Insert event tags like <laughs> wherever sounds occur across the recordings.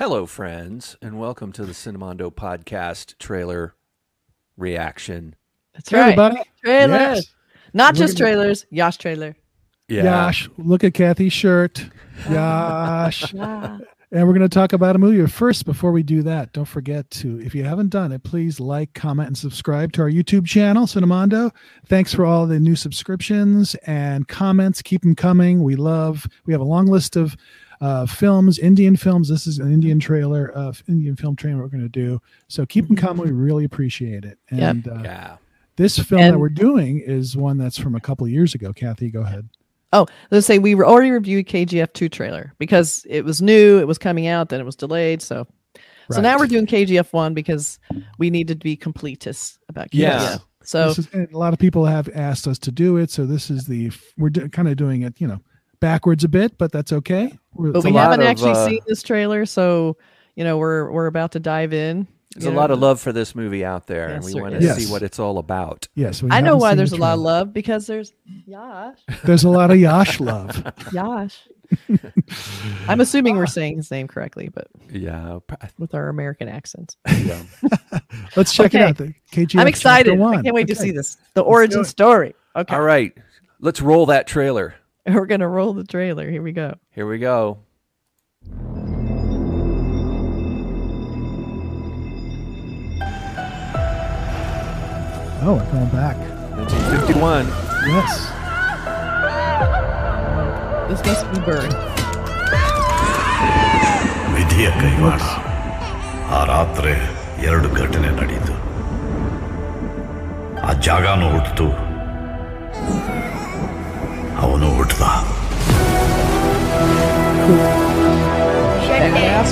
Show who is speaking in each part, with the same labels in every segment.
Speaker 1: Hello, friends, and welcome to the Cinemondo podcast trailer reaction.
Speaker 2: That's right.
Speaker 3: everybody.
Speaker 2: Trailers.
Speaker 3: Yes.
Speaker 2: Not
Speaker 3: We're
Speaker 2: just
Speaker 3: gonna-
Speaker 2: trailers. Yash trailer.
Speaker 1: Yeah.
Speaker 3: Yash, look at Kathy's shirt. Yash. <laughs> And we're going to talk about a movie. But first, before we do that, don't forget to, if you haven't done it, please like, comment, and subscribe to our YouTube channel, Cinemondo. Thanks for all the new subscriptions and comments. Keep them coming. We love, we have a long list of uh, films, Indian films. This is an Indian trailer, of Indian film trailer we're going to do. So keep them coming. We really appreciate it.
Speaker 2: Yep.
Speaker 3: And uh,
Speaker 1: Yeah.
Speaker 3: this film that we're doing is one that's from a couple of years ago. Kathy, go ahead.
Speaker 2: Oh, let's say we already reviewed KGF 2 trailer because it was new, it was coming out, then it was delayed. So so now we're doing KGF 1 because we needed to be completists about KGF.
Speaker 1: Yeah.
Speaker 2: So
Speaker 3: This is, a lot of people have asked us to do it, so this is the we're do, kind of doing it, you know, backwards a bit, but that's okay. We're,
Speaker 2: but we haven't
Speaker 1: of,
Speaker 2: actually
Speaker 1: uh,
Speaker 2: seen this trailer, so you know, we're we're about to dive in.
Speaker 1: There's
Speaker 2: you
Speaker 1: a lot of love for this movie out there, and we want to.
Speaker 3: Yes.
Speaker 1: see what it's all about.
Speaker 3: yes, we
Speaker 2: I know why there's a lot of love because there's Yash. <laughs>
Speaker 3: There's a lot of Yash love. <laughs>
Speaker 2: Yash. I'm assuming we're saying his name correctly, but
Speaker 1: Yeah.
Speaker 2: with our American accents.
Speaker 1: yeah. <laughs>
Speaker 3: Let's check
Speaker 2: Okay.
Speaker 3: it out. The KGF
Speaker 2: I'm
Speaker 3: chapter
Speaker 2: excited. I can't wait to see this. The origin story. Okay.
Speaker 1: All right. Let's roll that trailer.
Speaker 2: We're going to roll the trailer. Here we go.
Speaker 1: Here we go.
Speaker 3: Oh, we're going back.
Speaker 1: 1951.
Speaker 3: Yes.
Speaker 2: This must be Bird.
Speaker 4: ವಿಧಿಯ ಕೈವಾಡ ಆ ರಾತ್ರಿ ಎರಡು ಘಟನೆ ನಡೀತು ಆ ಜಾಗನೂ ಹುಟ್ಟಿತು ಅವನು ಹುಟ್ಟದ
Speaker 2: Ass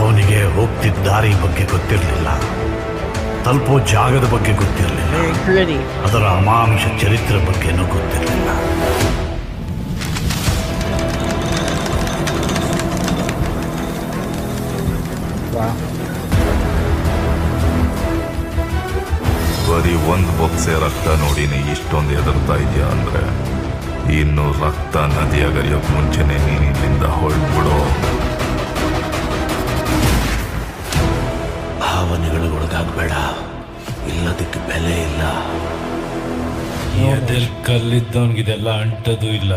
Speaker 4: ಅವನಿಗೆ ಹೋಗ್ತಿದ್ದ ದಾರಿ ಬಗ್ಗೆ ಗೊತ್ತಿರಲಿಲ್ಲ ತಲುಪೋ ಜಾಗದ ಬಗ್ಗೆ ಗೊತ್ತಿರಲಿಲ್ಲ. ಅದರ ಅಮಾನುಷ ಚರಿತ್ರೆ ಬಗ್ಗೆನೂ ಗೊತ್ತಿರಲಿಲ್ಲ.
Speaker 5: ಬರೀ ಒಂದು ಬೊಕ್ಸೆ ರಕ್ತ ನೋಡಿನೇ ಇಷ್ಟೊಂದು ಹೆದರ್ತಾ ಇದೆಯಾ ಅಂದ್ರೆ ಇನ್ನು ರಕ್ತ ನದಿಯಾಗರಿಯೋಕ್ ಮುಂಚೆನೆ ನೀನು ಇಲ್ಲಿಂದ ಹೊರಡ್ಬಿಡು
Speaker 4: ಭಾವನೆಗಳಿಗೆ ಒಳಗಾಗಬೇಡ ಇಲ್ಲದಕ್ಕೆ ಬೆಲೆ ಇಲ್ಲ
Speaker 6: ಎದೆಲ್ ಕಲ್ಲಿದ್ದವನ್ಗಿದೆಲ್ಲ ಅಂಟದು ಇಲ್ಲ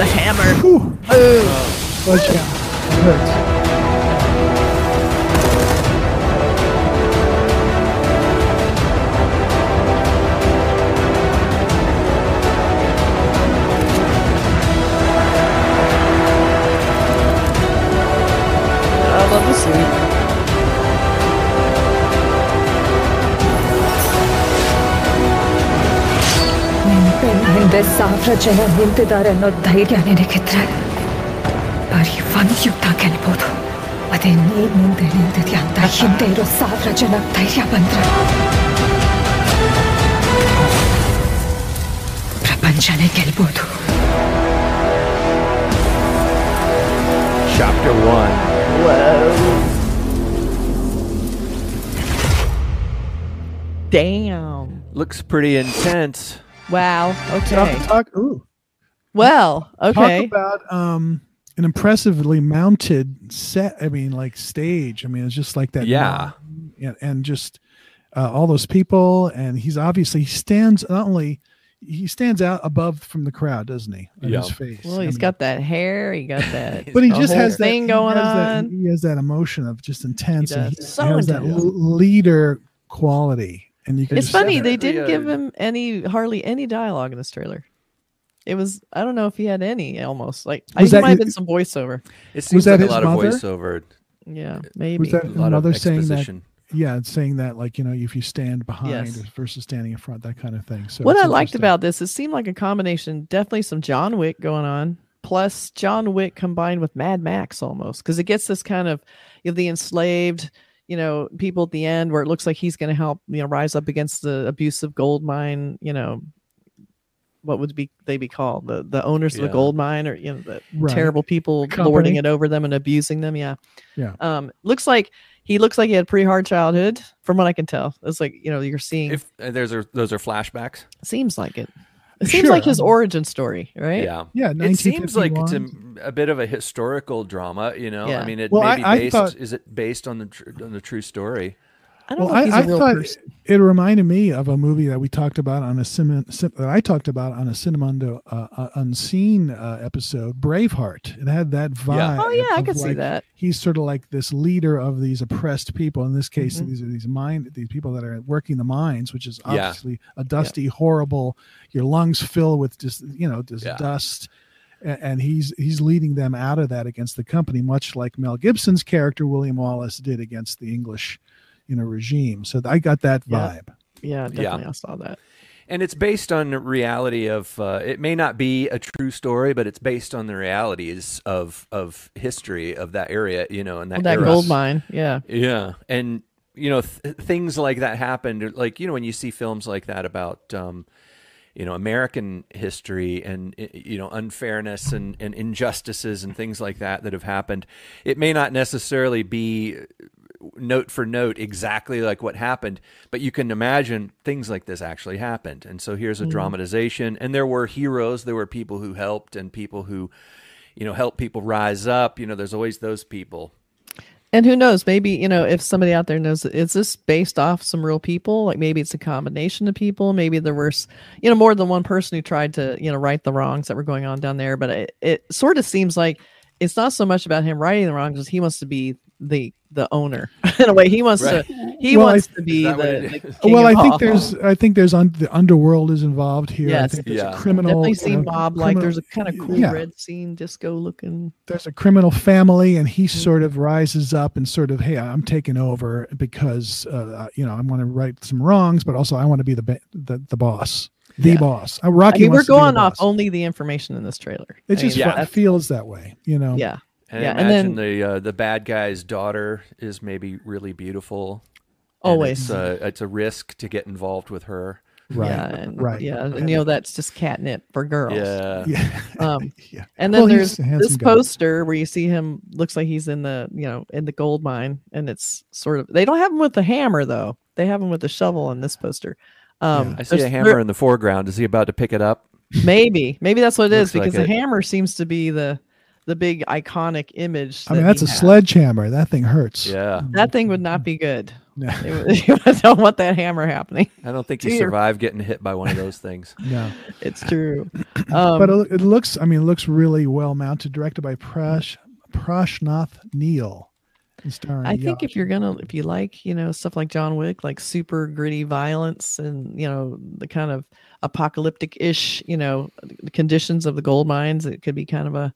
Speaker 2: The hammer. Ooh. Oh, okay.
Speaker 7: Oh, hurts. ಹಿಂದೆ ಸಾವಿರ ಜನ ನಿಂತಿದ್ದಾರೆ ಅನ್ನೋ ಧೈರ್ಯ ನಿನಗಿದ್ರೆ ಬರೀ ಒಂದ್ ಯುದ್ಧ ಗೆಲ್ಬೋದು ಅದೇ ನೀನ್ ಮುಂದೆ ನಿಂತಿದ್ಯಾ ಅಂತ ಹಿಂದೆ ಇರೋ ಸಾವಿರ ಜನ ಧೈರ್ಯ ಬಂದ್ರೆ ಪ್ರಪಂಚನೇ ಗೆಲ್ಬೋದು
Speaker 1: Chapter 1.
Speaker 2: Damn.
Speaker 1: Looks pretty intense.
Speaker 2: Wow. Okay.
Speaker 3: Talk, talk, ooh.
Speaker 2: Well, okay.
Speaker 3: Talk about um an impressively mounted set. I mean, like stage. I mean, it's just like that.
Speaker 1: Yeah.
Speaker 3: And, and just uh, all those people, and he's obviously he stands not only he stands out above from the crowd, doesn't he? On
Speaker 1: Yeah.
Speaker 3: His face.
Speaker 2: Well,
Speaker 3: I
Speaker 2: he's
Speaker 3: mean,
Speaker 2: got that hair. He got <laughs> that.
Speaker 3: But he just
Speaker 2: whole
Speaker 3: has that
Speaker 2: thing
Speaker 3: he
Speaker 2: going
Speaker 3: has that-
Speaker 2: on.
Speaker 3: he has that emotion of just intense. and
Speaker 2: does.
Speaker 3: he,
Speaker 2: So
Speaker 3: he has that
Speaker 2: intense.
Speaker 3: l- leader quality, and you can.
Speaker 2: It's funny they
Speaker 1: Yeah.
Speaker 2: didn't give him any hardly any dialogue in this trailer. It was I don't know if he had any almost like I
Speaker 3: Was
Speaker 2: think
Speaker 3: that
Speaker 2: might have
Speaker 3: you-
Speaker 2: been some voiceover.
Speaker 1: It seems
Speaker 3: that
Speaker 1: like a lot
Speaker 3: mother?
Speaker 1: of voiceover,
Speaker 2: Yeah, uh, maybe.
Speaker 3: Was that
Speaker 1: a lot
Speaker 3: mother
Speaker 1: of
Speaker 3: saying that
Speaker 1: exposition.
Speaker 3: yeah, saying that like you know if you stand behind
Speaker 2: Yes.
Speaker 3: versus standing in front, that kind of thing. So
Speaker 2: what I liked about this, it seemed like a combination, definitely some John Wick going on, plus John Wick combined with Mad Max almost, because it gets this kind of you know, the enslaved, you know, people at the end where it looks like he's going to help, you know, rise up against the abusive gold mine, you know, what would be they be called the the owners of the gold mine or you know the
Speaker 3: Right.
Speaker 2: terrible people
Speaker 3: Company.
Speaker 2: lording it over them and abusing them yeah
Speaker 3: Yeah.
Speaker 2: um looks like he looks like he had a pretty hard childhood from what i can tell it's like you know you're seeing
Speaker 1: If uh, there's are those are flashbacks.
Speaker 2: Seems like it. It seems like his origin story, right?
Speaker 1: Yeah.
Speaker 3: Yeah,
Speaker 1: It seems like it's a, a bit of a historical drama, you know.
Speaker 2: Yeah.
Speaker 1: I mean, it
Speaker 3: Well,
Speaker 1: may
Speaker 3: I-
Speaker 1: be based.
Speaker 3: thought-
Speaker 1: is it based on the tr- on the true story?
Speaker 2: I don't
Speaker 3: Well,
Speaker 2: know if he's
Speaker 3: I,
Speaker 2: a
Speaker 3: I
Speaker 2: real
Speaker 3: thought
Speaker 2: person.
Speaker 3: it reminded me of a movie that we talked about on a sim, sim, that I talked about on a Cinemondo uh, uh, Unseen uh, episode, Braveheart. It had that vibe.
Speaker 2: Oh yeah, I
Speaker 3: of,
Speaker 2: could see that.
Speaker 3: He's sort of like this leader of these oppressed people. In this case,
Speaker 2: Mhm.
Speaker 3: these are these mine these people that are working the mines, which is
Speaker 1: Yeah.
Speaker 3: obviously a dusty, horrible. Your lungs fill with just you know just
Speaker 1: Yeah.
Speaker 3: dust. And he's he's leading them out of that against the company, much like Mel Gibson's character William Wallace did against the English, you know, regime. So I got that
Speaker 2: Yeah.
Speaker 3: vibe.
Speaker 2: Yeah, definitely. I saw that.
Speaker 1: And it's based on the reality of. Uh, it may not be a true story, but it's based on the realities of of history of that area, you know, and that,
Speaker 2: That gold mine. Yeah.
Speaker 1: Yeah, and you know th- things like that happened. Like you know when you see films like that about um, you know American history and you know unfairness and, and injustices and things like that that have happened. It may not necessarily be note for note exactly like what happened, but you can imagine things like this actually happened. And so here's a mm-hmm. dramatization, and there were heroes, there were people who helped, and people who you know help people rise up. You know, there's always those people.
Speaker 2: And who knows? Maybe you know if somebody out there knows is this based off some real people? Like maybe it's a combination of people. Maybe there were, you know, more than one person who tried to you know right the wrongs that were going on down there. But it, it sort of seems like it's not so much about him righting the wrongs as he wants to be the the owner <laughs> in a way. He wants
Speaker 1: Right.
Speaker 2: to he
Speaker 3: Well, I-
Speaker 2: wants to be
Speaker 1: Is that what
Speaker 2: the, the king
Speaker 3: well, I think
Speaker 2: all.
Speaker 3: there's, I think there's un, the underworld is involved here. I
Speaker 2: Yes.
Speaker 3: think there's
Speaker 1: Yeah.
Speaker 3: a criminal.
Speaker 2: definitely
Speaker 3: you
Speaker 2: seem
Speaker 3: know,
Speaker 2: mob like. There's a kind of cool
Speaker 3: yeah.
Speaker 2: red scene disco looking.
Speaker 3: There's a criminal family, and he
Speaker 2: Mm-hmm.
Speaker 3: sort of rises up and sort of, hey, I'm taking over because, uh, you know, I want to right some wrongs, but also I want to be the ba- the, the boss, the
Speaker 2: Yeah.
Speaker 3: boss. Uh, Rocky.
Speaker 2: I mean, we're
Speaker 3: wants to be the
Speaker 2: going off
Speaker 3: boss.
Speaker 2: only the information in this trailer.
Speaker 3: It
Speaker 2: I
Speaker 3: just
Speaker 2: mean,
Speaker 3: fe-
Speaker 2: that's-
Speaker 3: feels that way, you know.
Speaker 2: yeah.
Speaker 1: And
Speaker 2: Yeah,
Speaker 1: I
Speaker 2: and then-
Speaker 1: the uh, the bad guy's daughter is maybe really beautiful.
Speaker 2: Always.
Speaker 1: it's, uh, it's a risk to get involved with her.
Speaker 3: Right.
Speaker 2: Yeah, and,
Speaker 3: right.
Speaker 2: Yeah, and you know that's just catnip for girls.
Speaker 1: Yeah, <laughs>
Speaker 3: Yeah.
Speaker 2: Um, <laughs>
Speaker 3: yeah.
Speaker 2: and then
Speaker 3: Well,
Speaker 2: there's this
Speaker 3: guy.
Speaker 2: poster where you see him looks like he's in the you know in the gold mine, and it's sort of they don't have him with the hammer though. They have him with the shovel in this poster. Um,
Speaker 1: I see a hammer
Speaker 2: there-
Speaker 1: in the foreground. Is he about to pick it up?
Speaker 2: maybe, maybe that's what it is
Speaker 1: Looks like
Speaker 2: because the
Speaker 1: it.
Speaker 2: hammer seems to be the the big iconic image.
Speaker 3: I mean, that's a
Speaker 2: has.
Speaker 3: sledgehammer. That thing hurts.
Speaker 1: Yeah,
Speaker 2: That thing would not be good.
Speaker 3: No.
Speaker 2: I don't want that hammer happening.
Speaker 1: I don't think you
Speaker 2: Dear.
Speaker 1: survive getting hit by one of those things. <laughs>
Speaker 3: No.
Speaker 2: It's true. <clears throat> Um,
Speaker 3: but it, it looks, I mean, it looks really well mounted. Directed by Prash Prashanth Neel. and starring
Speaker 2: I think
Speaker 3: Yash.
Speaker 2: if you're gonna, if you like, you know, stuff like John Wick, like super gritty violence and you know the kind of apocalyptic ish, you know, the conditions of the gold mines, it could be kind of a,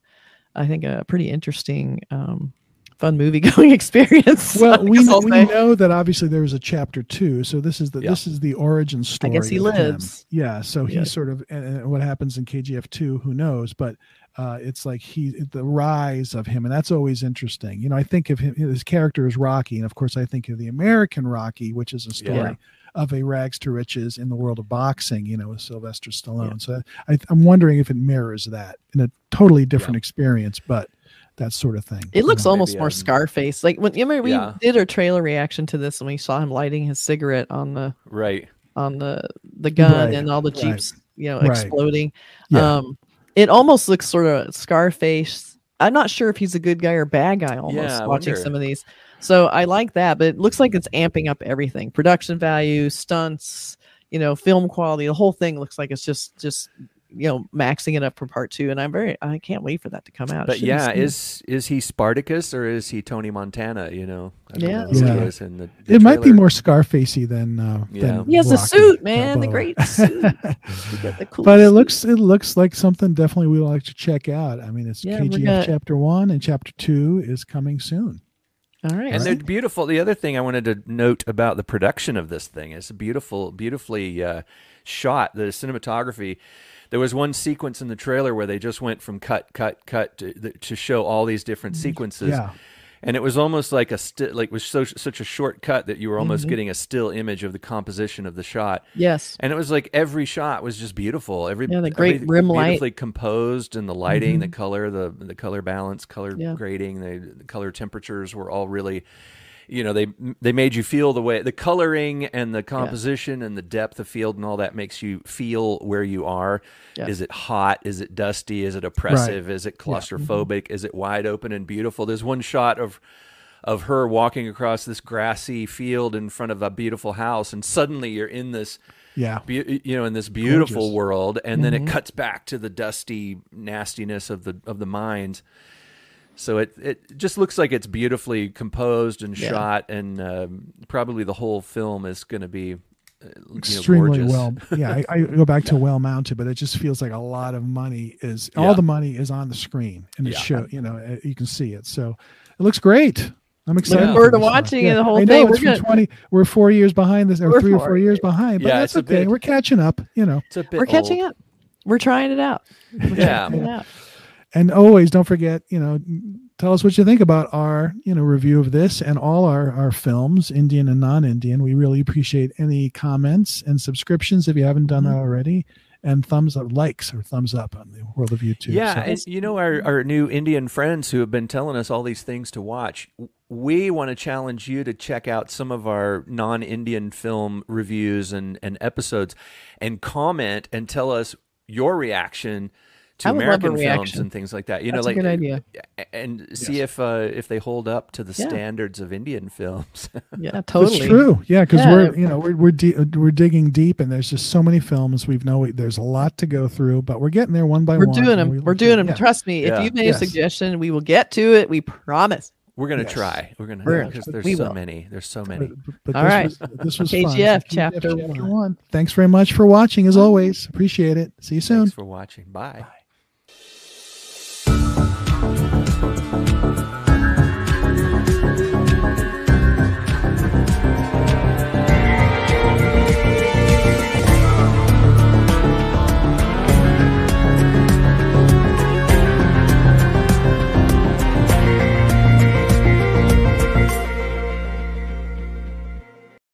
Speaker 2: I think, a pretty interesting, um, fun movie <laughs> going experience.
Speaker 3: Well, <laughs> we,
Speaker 2: guess
Speaker 3: we know that obviously there was a chapter two, so this is the
Speaker 1: Yeah.
Speaker 3: this is the origin story.
Speaker 2: I guess he
Speaker 3: of him.
Speaker 2: lives.
Speaker 3: Yeah, so he's
Speaker 2: Yeah.
Speaker 3: sort of and, and what happens in KGF two, who knows? But uh, it's like he the rise of him, and that's always interesting. You know, I think of him his character is Rocky, and of course I think of the American Rocky, which is a story.
Speaker 1: Yeah.
Speaker 3: Of a rags to riches in the world of boxing, you know, with Sylvester Stallone. So I, I'm wondering if it mirrors that in a totally different experience, but that sort of thing.
Speaker 2: It looks
Speaker 3: you know?
Speaker 2: almost
Speaker 1: Maybe,
Speaker 2: more
Speaker 1: um,
Speaker 2: Scarface. Like when you remember we
Speaker 1: Yeah.
Speaker 2: did a trailer reaction to this, and we saw him lighting his cigarette on the
Speaker 1: Right.
Speaker 2: on the the gun
Speaker 3: Right,
Speaker 2: and all the
Speaker 3: right.
Speaker 2: jeeps you know
Speaker 3: Right.
Speaker 2: exploding
Speaker 3: Yeah.
Speaker 2: um it almost looks sort of scarface i'm not sure if he's a good guy or bad guy almost
Speaker 1: Yeah,
Speaker 2: watching
Speaker 1: wonder.
Speaker 2: some of these so i like that but it looks like it's amping up everything production value stunts you know film quality the whole thing looks like it's just just you know maxing it up for part two and i'm very i can't wait for that to come out
Speaker 1: But
Speaker 2: should be
Speaker 1: yeah,
Speaker 2: soon.
Speaker 1: is is he Spartacus or is he Tony Montana? You know,
Speaker 2: Yeah.
Speaker 1: know
Speaker 3: Yeah.
Speaker 1: he is in the, the
Speaker 3: it might be more Scarfacey than uh,
Speaker 1: Yeah.
Speaker 3: than
Speaker 2: he has a suit man the
Speaker 3: Balboa.
Speaker 2: great <laughs> suit the cool
Speaker 3: but it
Speaker 2: suit.
Speaker 3: looks it looks like something definitely we would like to check out. I mean, it's
Speaker 2: Yeah,
Speaker 3: KGF
Speaker 2: gonna-
Speaker 3: chapter one and chapter two is coming soon.
Speaker 2: All right.
Speaker 1: and they're beautiful. The other thing I wanted to note about the production of this thing is beautiful, beautifully uh, shot. The cinematography. There was one sequence in the trailer where they just went from cut, cut, cut to, to show all these different sequences.
Speaker 3: Yeah.
Speaker 1: And it was almost like a sti- like was so such a shortcut that you were almost mm-hmm. getting a still image of the composition of the shot.
Speaker 2: yes.
Speaker 1: And it was like every shot was just beautiful. Every
Speaker 2: Yeah, the great rim light.
Speaker 1: beautifully composed, and the lighting, the mm-hmm. color, the the color balance, color
Speaker 2: Yeah.
Speaker 1: grading, the, the color temperatures were all really, you know, they they made you feel the way the coloring and the composition and the depth of field and all that makes you feel where you are.
Speaker 2: Yeah.
Speaker 1: Is it hot? Is it dusty? Is it oppressive? Is it claustrophobic? Mm-hmm. Is it wide open and beautiful? There's one shot of of her walking across this grassy field in front of a beautiful house, and suddenly you're in this
Speaker 3: Yeah.
Speaker 1: be- you know in this beautiful
Speaker 3: Gorgeous.
Speaker 1: world and then it mm-hmm. cuts back to the dusty nastiness of the of the mines so it it just looks like it's beautifully composed and
Speaker 2: Yeah.
Speaker 1: shot and um, probably the whole film is going to be uh, you know,
Speaker 3: extremely
Speaker 1: gorgeous.
Speaker 3: well yeah I, I go back to <laughs> well mounted but it just feels like a lot of money is
Speaker 1: Yeah.
Speaker 3: all the money is on the screen and it
Speaker 1: Yeah.
Speaker 3: show you know uh, you can see it so it looks great i'm excited
Speaker 2: Looking
Speaker 3: for
Speaker 2: forward to
Speaker 3: this one.
Speaker 2: watching it, the whole
Speaker 3: I know
Speaker 2: thing.
Speaker 3: it's
Speaker 2: We're gonna-
Speaker 3: 20 we're four years behind this or
Speaker 2: We're
Speaker 3: three or
Speaker 2: four
Speaker 3: four years behind but
Speaker 1: Yeah,
Speaker 3: that's okay
Speaker 1: bit-
Speaker 3: we're catching up you know
Speaker 1: It's a bit
Speaker 2: We're catching
Speaker 1: old.
Speaker 2: up. We're trying it out.
Speaker 1: yeah
Speaker 2: Yeah.
Speaker 3: And always don't forget you know tell us what you think about our you know review of this and all our our films indian and non-indian we really appreciate any comments and subscriptions if you haven't done
Speaker 1: Mm-hmm.
Speaker 3: that already and thumbs up likes or thumbs up on the world of youtube
Speaker 1: Yeah,
Speaker 3: So-
Speaker 1: and you know our, our new Indian friends who have been telling us all these things to watch. We want to challenge you to check out some of our non-Indian film reviews and, and episodes, and comment and tell us your reaction to
Speaker 2: I would love a
Speaker 1: American films and things like that. You
Speaker 2: That's
Speaker 1: know, like
Speaker 2: good idea.
Speaker 1: and see if uh, if they hold up to the
Speaker 2: Yeah.
Speaker 1: standards of Indian films. <laughs>
Speaker 2: Yeah, totally.
Speaker 3: It's true. Yeah, because
Speaker 2: Yeah.
Speaker 3: we're you know we're we're, di- we're digging deep, and there's just so many films. We've know there's a lot to go through, but we're getting there one by one.
Speaker 2: We're
Speaker 3: one.
Speaker 2: doing
Speaker 3: and
Speaker 2: them.
Speaker 3: we
Speaker 2: We are doing them.
Speaker 3: yeah.
Speaker 2: Trust me.
Speaker 1: Yeah.
Speaker 2: If you made
Speaker 3: Yes.
Speaker 2: a suggestion, we will get to it. We promise.
Speaker 1: We're gonna
Speaker 3: Yes.
Speaker 1: try. We're gonna
Speaker 2: We're-
Speaker 1: because there's
Speaker 2: we
Speaker 1: so
Speaker 2: will.
Speaker 1: many. There's so many.
Speaker 3: But, but
Speaker 2: All
Speaker 3: this
Speaker 2: right.
Speaker 3: was, this was
Speaker 2: KGF
Speaker 3: fun.
Speaker 2: chapter one.
Speaker 3: one. Thanks very much for watching. As always, appreciate it. See you soon.
Speaker 1: Thanks for watching. Bye.